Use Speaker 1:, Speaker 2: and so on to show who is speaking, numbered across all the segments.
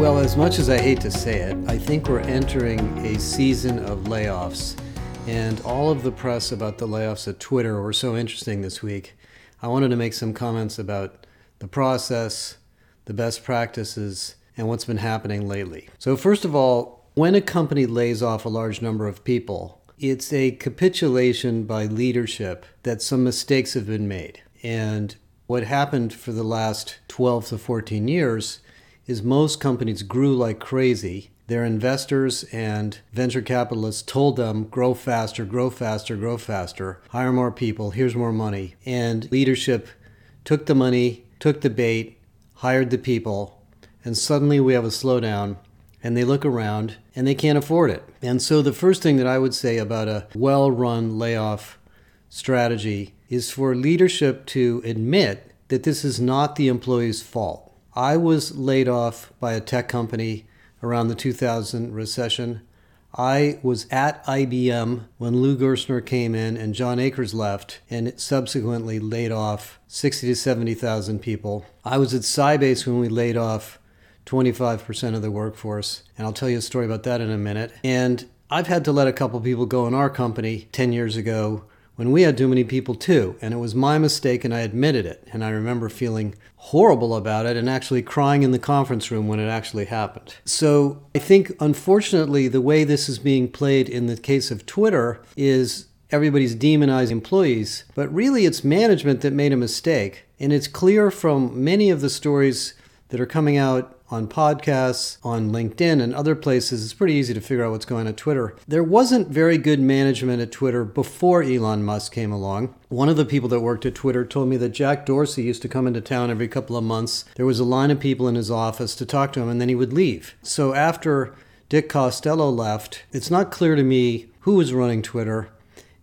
Speaker 1: Well, as much as I hate to say it, I think we're entering a season of layoffs. And all of the press about the layoffs at Twitter were so interesting this week. I wanted to make some comments about the process, the best practices, and what's been happening lately. So, first of all, when a company lays off a large number of people, it's a capitulation by leadership that some mistakes have been made. And what happened for the last 12 to 14 years is most companies grew like crazy. Their investors and venture capitalists told them, grow faster, grow faster, grow faster, hire more people, here's more money. And leadership took the money, took the bait, hired the people, and suddenly we have a slowdown and they look around and they can't afford it. And so the first thing that I would say about a well run layoff strategy is for leadership to admit that this is not the employee's fault. I was laid off by a tech company around the 2000 recession. I was at IBM when Lou Gerstner came in and John Akers left and it subsequently laid off 60 to 70,000 people. I was at Sybase when we laid off 25% of the workforce. And I'll tell you a story about that in a minute. And I've had to let a couple people go in our company 10 years ago when we had too many people too. And it was my mistake and I admitted it. And I remember feeling horrible about it and actually crying in the conference room when it actually happened. So I think, unfortunately, the way this is being played in the case of Twitter is everybody's demonizing employees, but really it's management that made a mistake. And it's clear from many of the stories that are coming out on podcasts, on LinkedIn, and other places. It's pretty easy to figure out what's going on at Twitter. There wasn't very good management at Twitter before Elon Musk came along. One of the people that worked at Twitter told me that Jack Dorsey used to come into town every couple of months. There was a line of people in his office to talk to him, and then he would leave. So after Dick Costolo left, it's not clear to me who was running Twitter.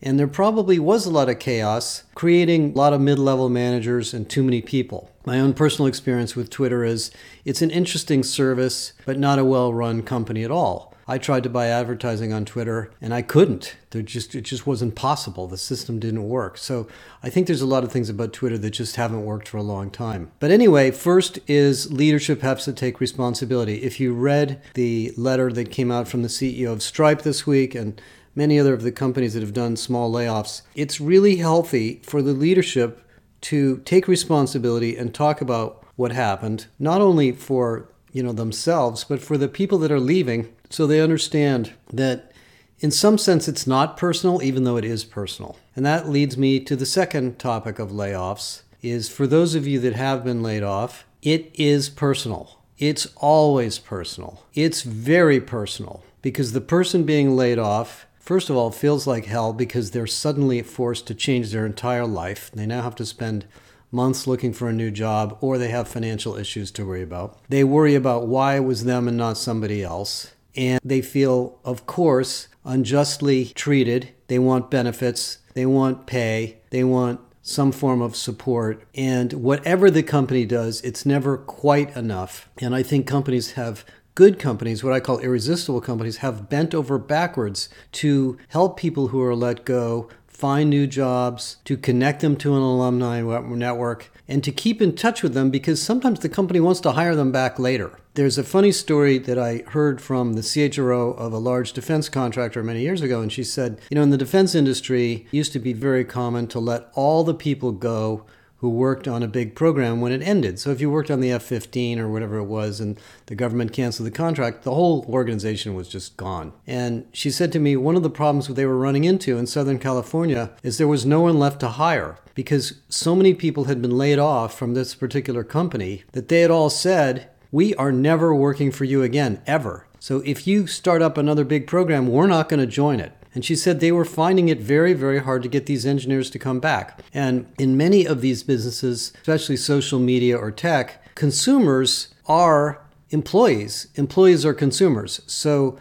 Speaker 1: And there probably was a lot of chaos, creating a lot of mid level managers and too many people. My own personal experience with Twitter is it's an interesting service, but not a well run company at all. I tried to buy advertising on Twitter and I couldn't. There just it just wasn't possible. The system didn't work. So I think there's a lot of things about Twitter that just haven't worked for a long time. But anyway, first is leadership has to take responsibility. If you read the letter that came out from the CEO of Stripe this week and many other of the companies that have done small layoffs, it's really healthy for the leadership to take responsibility and talk about what happened, not only for you know themselves, but for the people that are leaving, so they understand that in some sense it's not personal, even though it is personal. And that leads me to the second topic of layoffs is for those of you that have been laid off, it is personal. It's always personal. It's very personal because the person being laid off First of all, it feels like hell because they're suddenly forced to change their entire life. They now have to spend months looking for a new job or they have financial issues to worry about. They worry about why it was them and not somebody else. And they feel, of course, unjustly treated. They want benefits, they want pay, they want some form of support. And whatever the company does, it's never quite enough. And I think companies have good companies, what I call irresistible companies, have bent over backwards to help people who are let go find new jobs, to connect them to an alumni network, and to keep in touch with them because sometimes the company wants to hire them back later. There's a funny story that I heard from the CHRO of a large defense contractor many years ago, and she said, You know, in the defense industry, it used to be very common to let all the people go who worked on a big program when it ended. So if you worked on the F 15 or whatever it was and the government canceled the contract, the whole organization was just gone. And she said to me, one of the problems they were running into in Southern California is there was no one left to hire because so many people had been laid off from this particular company that they had all said, We are never working for you again, ever. So if you start up another big program, we're not going to join it. And she said they were finding it very, very hard to get these engineers to come back. And in many of these businesses, especially social media or tech, consumers are employees. Employees are consumers. So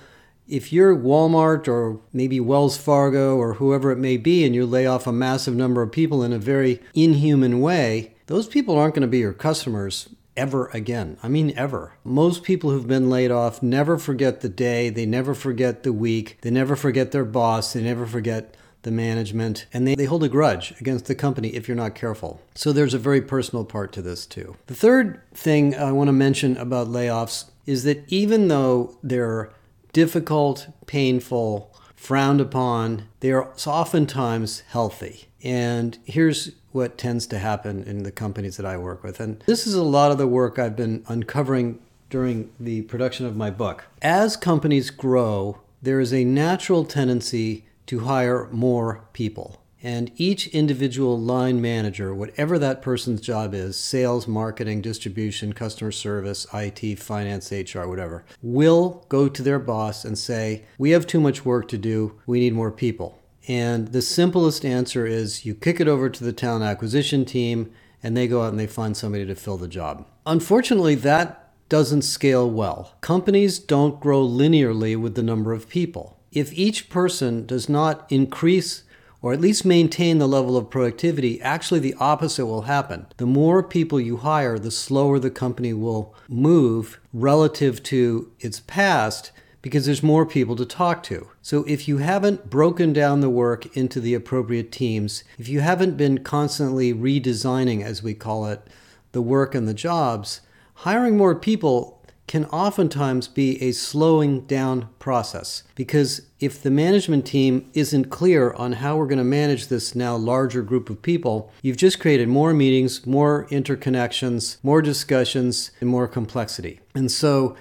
Speaker 1: if you're Walmart or maybe Wells Fargo or whoever it may be, and you lay off a massive number of people in a very inhuman way, those people aren't going to be your customers ever again. I mean, ever. Most people who've been laid off never forget the day, they never forget the week, they never forget their boss, they never forget the management, and they, they hold a grudge against the company if you're not careful. So there's a very personal part to this too. The third thing I want to mention about layoffs is that even though they're difficult, painful, frowned upon, they are oftentimes healthy. And here's what tends to happen in the companies that I work with. And this is a lot of the work I've been uncovering during the production of my book. As companies grow, there is a natural tendency to hire more people. And each individual line manager, whatever that person's job is sales, marketing, distribution, customer service, IT, finance, HR, whatever will go to their boss and say, We have too much work to do. We need more people. And the simplest answer is you kick it over to the talent acquisition team and they go out and they find somebody to fill the job. Unfortunately, that doesn't scale well. Companies don't grow linearly with the number of people. If each person does not increase or at least maintain the level of productivity, actually the opposite will happen. The more people you hire, the slower the company will move relative to its past because there's more people to talk to. So if you haven't broken down the work into the appropriate teams, if you haven't been constantly redesigning, as we call it, the work and the jobs, hiring more people can oftentimes be a slowing down process because if the management team isn't clear on how we're going to manage this now larger group of people, you've just created more meetings, more interconnections, more discussions, and more complexity. And so,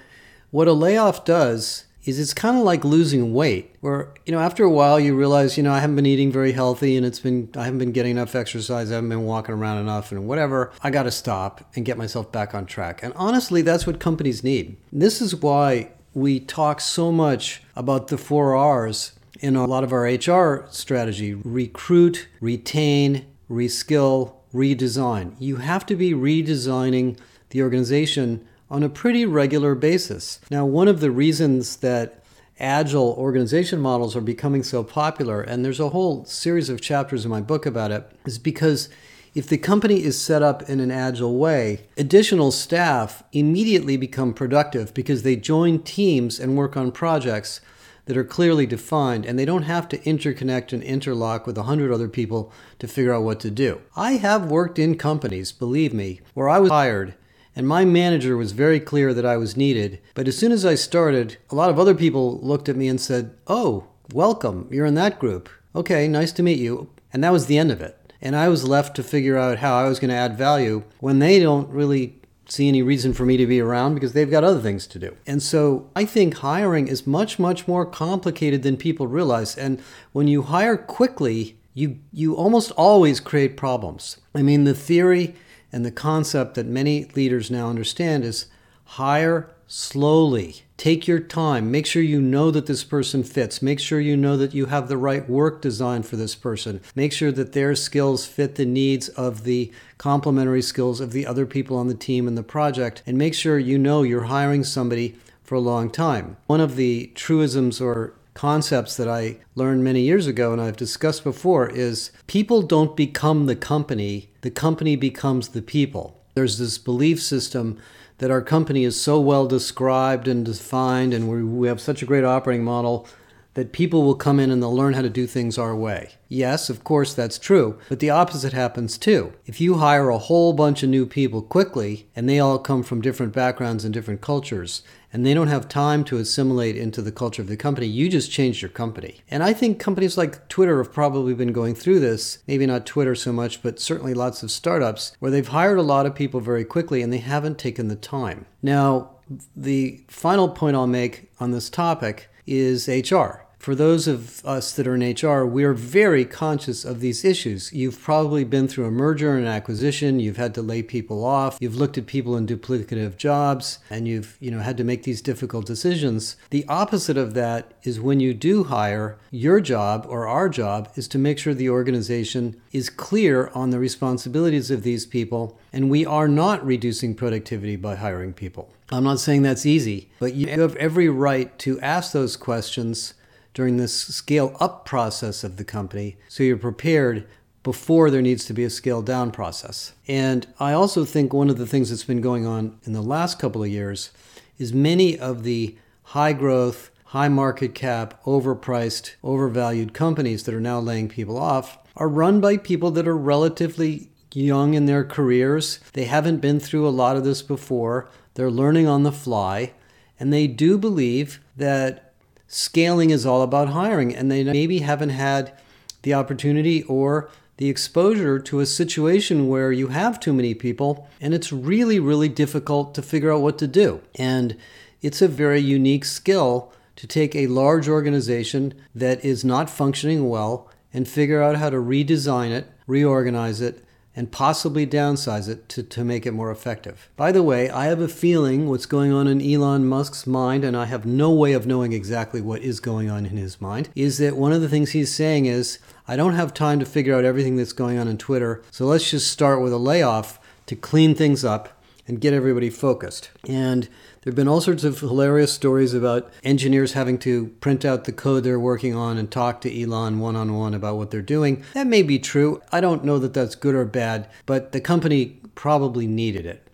Speaker 1: what a layoff does is it's kind of like losing weight where you know after a while you realize you know i haven't been eating very healthy and it's been i haven't been getting enough exercise i haven't been walking around enough and whatever i got to stop and get myself back on track. And honestly that's what companies need. This is why we talk so much about the four r's in a lot of our hr strategy recruit retain reskill redesign. You have to be redesigning the organization on a pretty regular basis. Now, one of the reasons that agile organization models are becoming so popular, and there's a whole series of chapters in my book about it, is because if the company is set up in an agile way, additional staff immediately become productive because they join teams and work on projects that are clearly defined and they don't have to interconnect and interlock with a hundred other people to figure out what to do. I have worked in companies, believe me, where I was hired and my manager was very clear that I was needed. But as soon as I started, a lot of other people looked at me and said, Oh, welcome, you're in that group. Okay, nice to meet you. And that was the end of it. And I was left to figure out how I was going to add value when they don't really see any reason for me to be around because they've got other things to do. And so I think hiring is much, much more complicated than people realize. And when you hire quickly, you, you almost always create problems. I mean, the theory and the concept that many leaders now understand is hire slowly. Take your time. Make sure you know that this person fits. Make sure you know that you have the right work design for this person. Make sure that their skills fit the needs of the complementary skills of the other people on the team and the project. And make sure you know you're hiring somebody for a long time. One of the truisms or concepts that I learned many years ago and I've discussed before is people don't become the company, the company becomes the people. There's this belief system that our company is so well described and defined and we have such a great operating model that people will come in and they'll learn how to do things our way. Yes, of course, that's true, but the opposite happens too. If you hire a whole bunch of new people quickly and they all come from different backgrounds and different cultures, and they don't have time to assimilate into the culture of the company, you just changed your company. And I think companies like Twitter have probably been going through this, maybe not Twitter so much, but certainly lots of startups where they've hired a lot of people very quickly and they haven't taken the time. Now, the final point I'll make on this topic is HR for those of us that are in HR, we are very conscious of these issues. You've probably been through a merger and an acquisition, you've had to lay people off, you've looked at people in duplicative jobs, and you've, you know, had to make these difficult decisions. The opposite of that is when you do hire, your job or our job is to make sure the organization is clear on the responsibilities of these people, and we are not reducing productivity by hiring people. I'm not saying that's easy, but you have every right to ask those questions during this scale up process of the company so you're prepared before there needs to be a scale down process. And I also think one of the things that's been going on in the last couple of years is many of the high growth, high market cap, overpriced, overvalued companies that are now laying people off are run by people that are relatively young in their careers. They haven't been through a lot of this before. They're learning on the fly. And they do believe that scaling is all about hiring. And they maybe haven't had the opportunity or the exposure to a situation where you have too many people and it's really, really difficult to figure out what to do. And it's a very unique skill to take a large organization that is not functioning well and figure out how to redesign it, reorganize it, and possibly downsize it to, to make it more effective. By the way, I have a feeling what's going on in Elon Musk's mind, and I have no way of knowing exactly what is going on in his mind, is that one of the things he's saying is, I don't have time to figure out everything that's going on in Twitter, so let's just start with a layoff to clean things up and get everybody focused. And there have been all sorts of hilarious stories about engineers having to print out the code they're working on and talk to Elon one on one about what they're doing. That may be true. I don't know that that's good or bad, but the company probably needed it.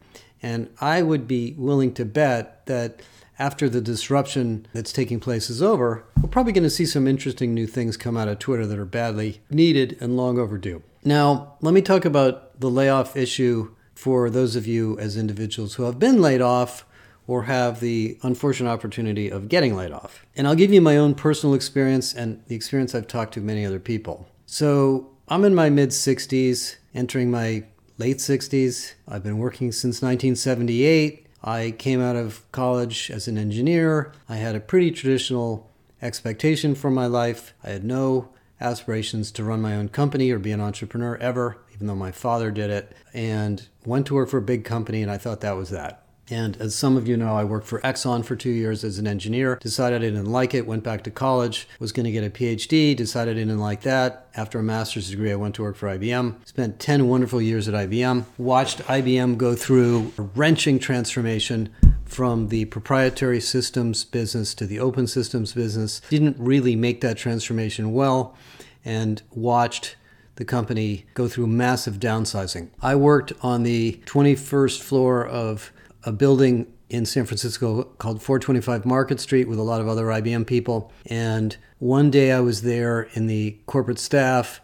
Speaker 1: And I would be willing to bet that after the disruption that's taking place is over, we're probably going to see some interesting new things come out of Twitter that are badly needed and long overdue. Now, let me talk about the layoff issue for those of you as individuals who have been laid off or have the unfortunate opportunity of getting laid off. And I'll give you my own personal experience and the experience I've talked to many other people. So I'm in my mid 60s, entering my late 60s. I've been working since 1978. I came out of college as an engineer. I had a pretty traditional expectation for my life. I had no aspirations to run my own company or be an entrepreneur ever even though my father did it, and went to work for a big company, and I thought that was that. And as some of you know, I worked for Exxon for two years as an engineer. Decided I didn't like it, went back to college, was going to get a PhD, decided I didn't like that. After a master's degree, I went to work for IBM. Spent 10 wonderful years at IBM. Watched IBM go through a wrenching transformation from the proprietary systems business to the open systems business. Didn't really make that transformation well and watched the company go through massive downsizing. I worked on the 21st floor of a building in San Francisco called 425 Market Street with a lot of other IBM people. And one day I was there in the corporate staff,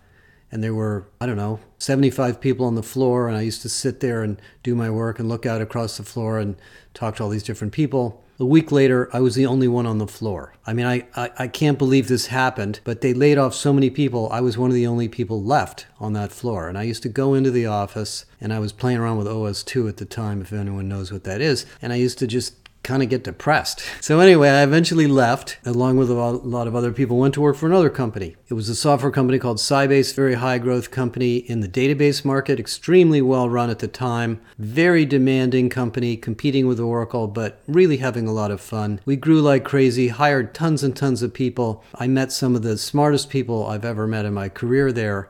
Speaker 1: and there were, I don't know, 75 people on the floor. And I used to sit there and do my work and look out across the floor and talk to all these different people. A week later, I was the only one on the floor. I mean, I, I, I, can't believe this happened, but they laid off so many people. I was one of the only people left on that floor. And I used to go into the office, and I was playing around with OS2 at the time, if anyone knows what that is. And I used to just kind of get depressed. So anyway, I eventually left, along with a lot of other people, went to work for another company. It was a software company called Sybase, very high growth company in the database market, extremely well run at the time, very demanding company, competing with Oracle, but really having a lot of fun. We grew like crazy, hired tons and tons of people. I met some of the smartest people I've ever met in my career there.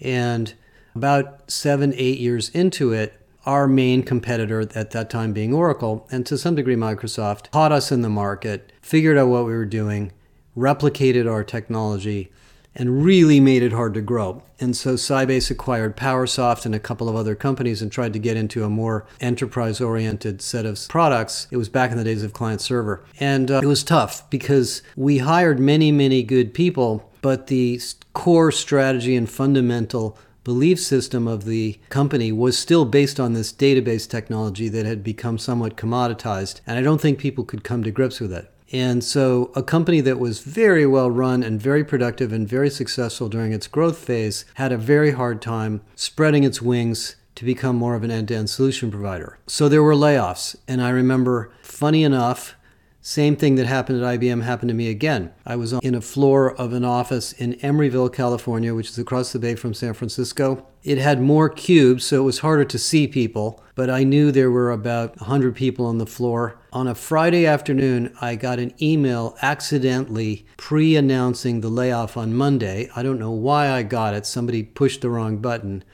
Speaker 1: And about seven, eight years into it, our main competitor at that time being Oracle, and to some degree Microsoft, caught us in the market, figured out what we were doing, replicated our technology, and really made it hard to grow. And so Sybase acquired PowerSoft and a couple of other companies and tried to get into a more enterprise oriented set of products. It was back in the days of client server. And uh, it was tough because we hired many, many good people, but the core strategy and fundamental belief system of the company was still based on this database technology that had become somewhat commoditized. And I don't think people could come to grips with it. And so, a company that was very well run and very productive and very successful during its growth phase had a very hard time spreading its wings to become more of an end to end solution provider. So, there were layoffs. And I remember, funny enough, same thing that happened at IBM happened to me again. I was in a floor of an office in Emeryville, California, which is across the bay from San Francisco. It had more cubes, so it was harder to see people, but I knew there were about 100 people on the floor. On a Friday afternoon, I got an email accidentally pre announcing the layoff on Monday. I don't know why I got it. Somebody pushed the wrong button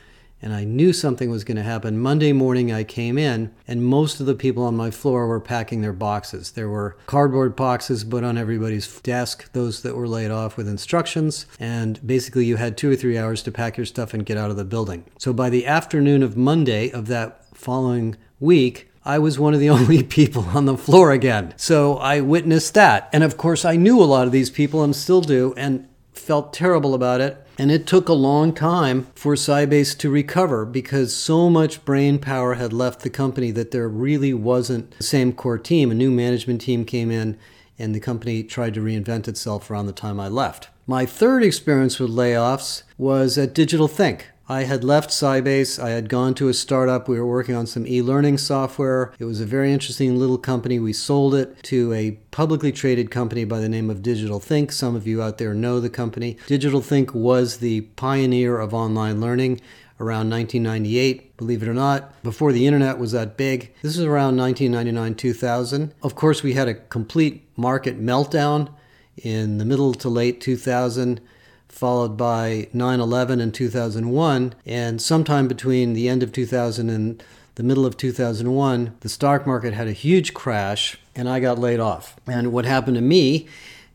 Speaker 1: and I knew something was going to happen. Monday morning, I came in, and most of the people on my floor were packing their boxes. There were cardboard boxes put on everybody's desk, those that were laid off with instructions, and basically you had two or three hours to pack your stuff and get out of the building. So by the afternoon of Monday of that following week, I was one of the only people on the floor again. So I witnessed that. And of course, I knew a lot of these people and still do, and felt terrible about it. And it took a long time for Sybase to recover because so much brain power had left the company that there really wasn't the same core team. A new management team came in, and the company tried to reinvent itself around the time I left. My third experience with layoffs was at Digital Think. I had left Sybase. I had gone to a startup. We were working on some e learning software. It was a very interesting little company. We sold it to a publicly traded company by the name of Digital Think. Some of you out there know the company. Digital Think was the pioneer of online learning around 1998, believe it or not, before the internet was that big. This is around 1999 2000. Of course, we had a complete market meltdown in the middle to late 2000 followed by 9 11 in 2001. And sometime between the end of 2000 and the middle of 2001, the stock market had a huge crash and I got laid off. And what happened to me,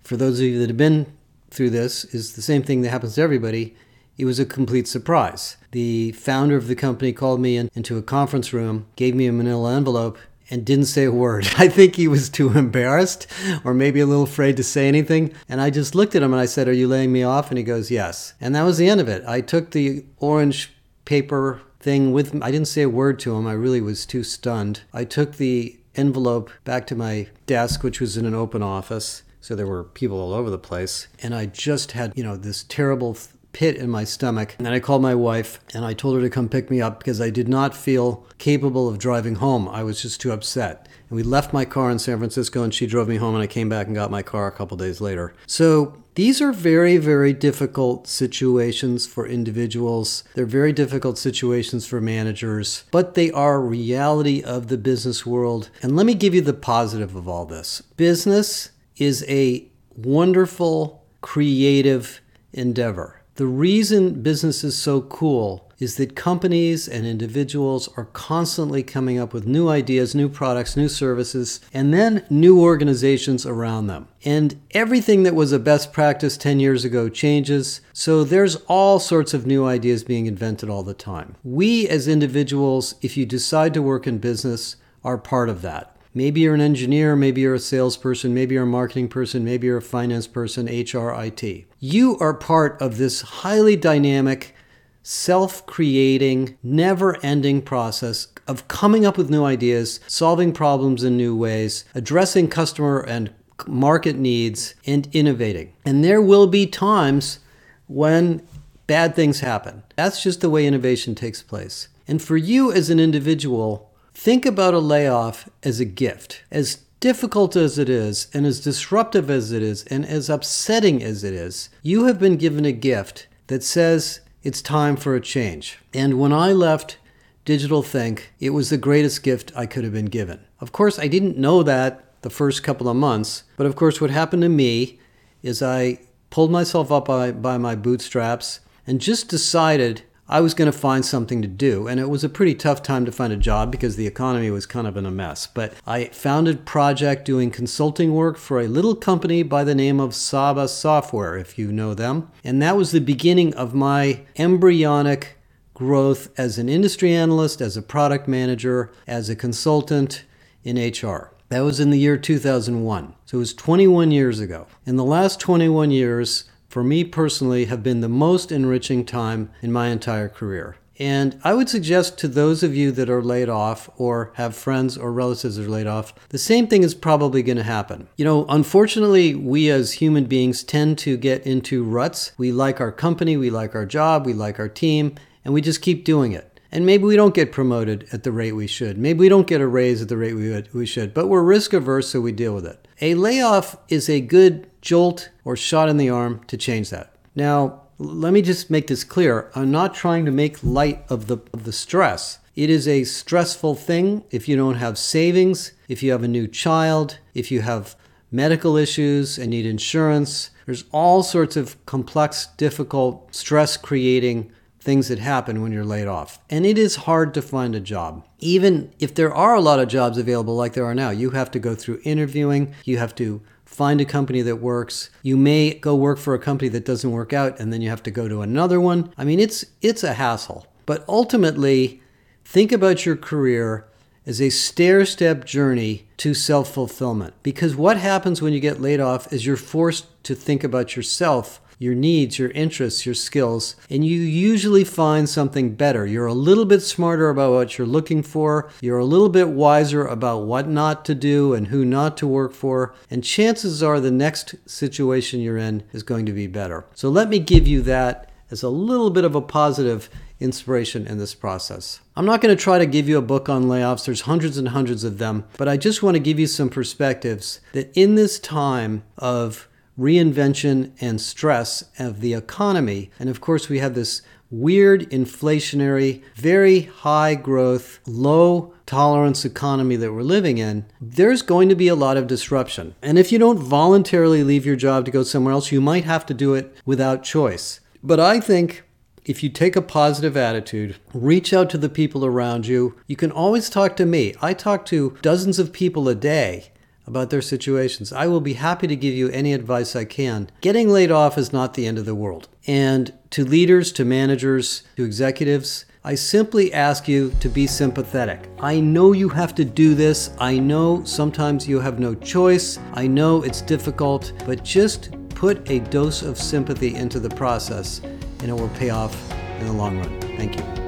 Speaker 1: for those of you that have been through this, is the same thing that happens to everybody. It was a complete surprise. The founder of the company called me in, into a conference room, gave me a manila envelope, and didn't say a word. I think he was too embarrassed or maybe a little afraid to say anything. And I just looked at him and I said, Are you laying me off? And he goes, Yes. And that was the end of it. I took the orange paper thing with me. I didn't say a word to him. I really was too stunned. I took the envelope back to my desk, which was in an open office. So there were people all over the place. And I just had, you know, this terrible pit in my stomach. And then I called my wife and I told her to come pick me up because I did not feel capable of driving home. I was just too upset. And we left my car in San Francisco and she drove me home and I came back and got my car a couple days later. So these are very, very difficult situations for individuals. They're very difficult situations for managers, but they are reality of the business world. And let me give you the positive of all this. Business is a wonderful, creative endeavor. The reason business is so cool is that companies and individuals are constantly coming up with new ideas, new products, new services, and then new organizations around them. And everything that was a best practice 10 years ago changes, so there's all sorts of new ideas being invented all the time. We as individuals, if you decide to work in business, are part of that. Maybe you're an engineer, maybe you're a salesperson, maybe you're a marketing person, maybe you're a finance person, HR, IT. You are part of this highly dynamic, self creating, never ending process of coming up with new ideas, solving problems in new ways, addressing customer and market needs, and innovating. And there will be times when bad things happen. That's just the way innovation takes place. And for you as an individual, Think about a layoff as a gift. As difficult as it is, and as disruptive as it is, and as upsetting as it is, you have been given a gift that says it's time for a change. And when I left Digital Think, it was the greatest gift I could have been given. Of course, I didn't know that the first couple of months, but of course, what happened to me is I pulled myself up by, by my bootstraps and just decided I was going to find something to do. And it was a pretty tough time to find a job because the economy was kind of in a mess. But I founded Project doing consulting work for a little company by the name of Saba Software, if you know them. And that was the beginning of my embryonic growth as an industry analyst, as a product manager, as a consultant in HR. That was in the year 2001. So it was 21 years ago. In the last 21 years, for me personally, have been the most enriching time in my entire career. And I would suggest to those of you that are laid off or have friends or relatives that are laid off, the same thing is probably going to happen. You know, unfortunately, we as human beings tend to get into ruts. We like our company, we like our job, we like our team, and we just keep doing it. And maybe we don't get promoted at the rate we should. Maybe we don't get a raise at the rate we, we should, but we're risk averse, so we deal with it. A layoff is a good jolt or shot in the arm to change that. Now, let me just make this clear. I'm not trying to make light of the, of the stress. It is a stressful thing if you don't have savings, if you have a new child, if you have medical issues and need insurance. There's all sorts of complex, difficult, stress creating things that happen when you're laid off. And it is hard to find a job. Even if there are a lot of jobs available like there are now, you have to go through interviewing, you have to find a company that works. You may go work for a company that doesn't work out and then you have to go to another one. I mean, it's it's a hassle. But ultimately, think about your career as a stair step journey to self fulfillment. Because what happens when you get laid off is you're forced to think about yourself your needs, your interests, your skills, and you usually find something better. You're a little bit smarter about what you're looking for, you're a little bit wiser about what not to do and who not to work for, and chances are the next situation you're in is going to be better. So let me give you that as a little bit of a positive inspiration in this process. I'm not going to try to give you a book on layoffs, there's hundreds and hundreds of them, but I just want to give you some perspectives that in this time of reinvention and stress of the economy, and of course, we have this weird inflationary, very high growth, low tolerance economy that we're living in, there's going to be a lot of disruption. And if you don't voluntarily leave your job to go somewhere else, you might have to do it without choice. But I think if you take a positive attitude, reach out to the people around you. You can always talk to me. I talk to dozens of people a day about their situations. I will be happy to give you any advice I can. Getting laid off is not the end of the world. And to leaders, to managers, to executives, I simply ask you to be sympathetic. I know you have to do this. I know sometimes you have no choice. I know it's difficult, but just put a dose of sympathy into the process and it will pay off in the long run. Thank you.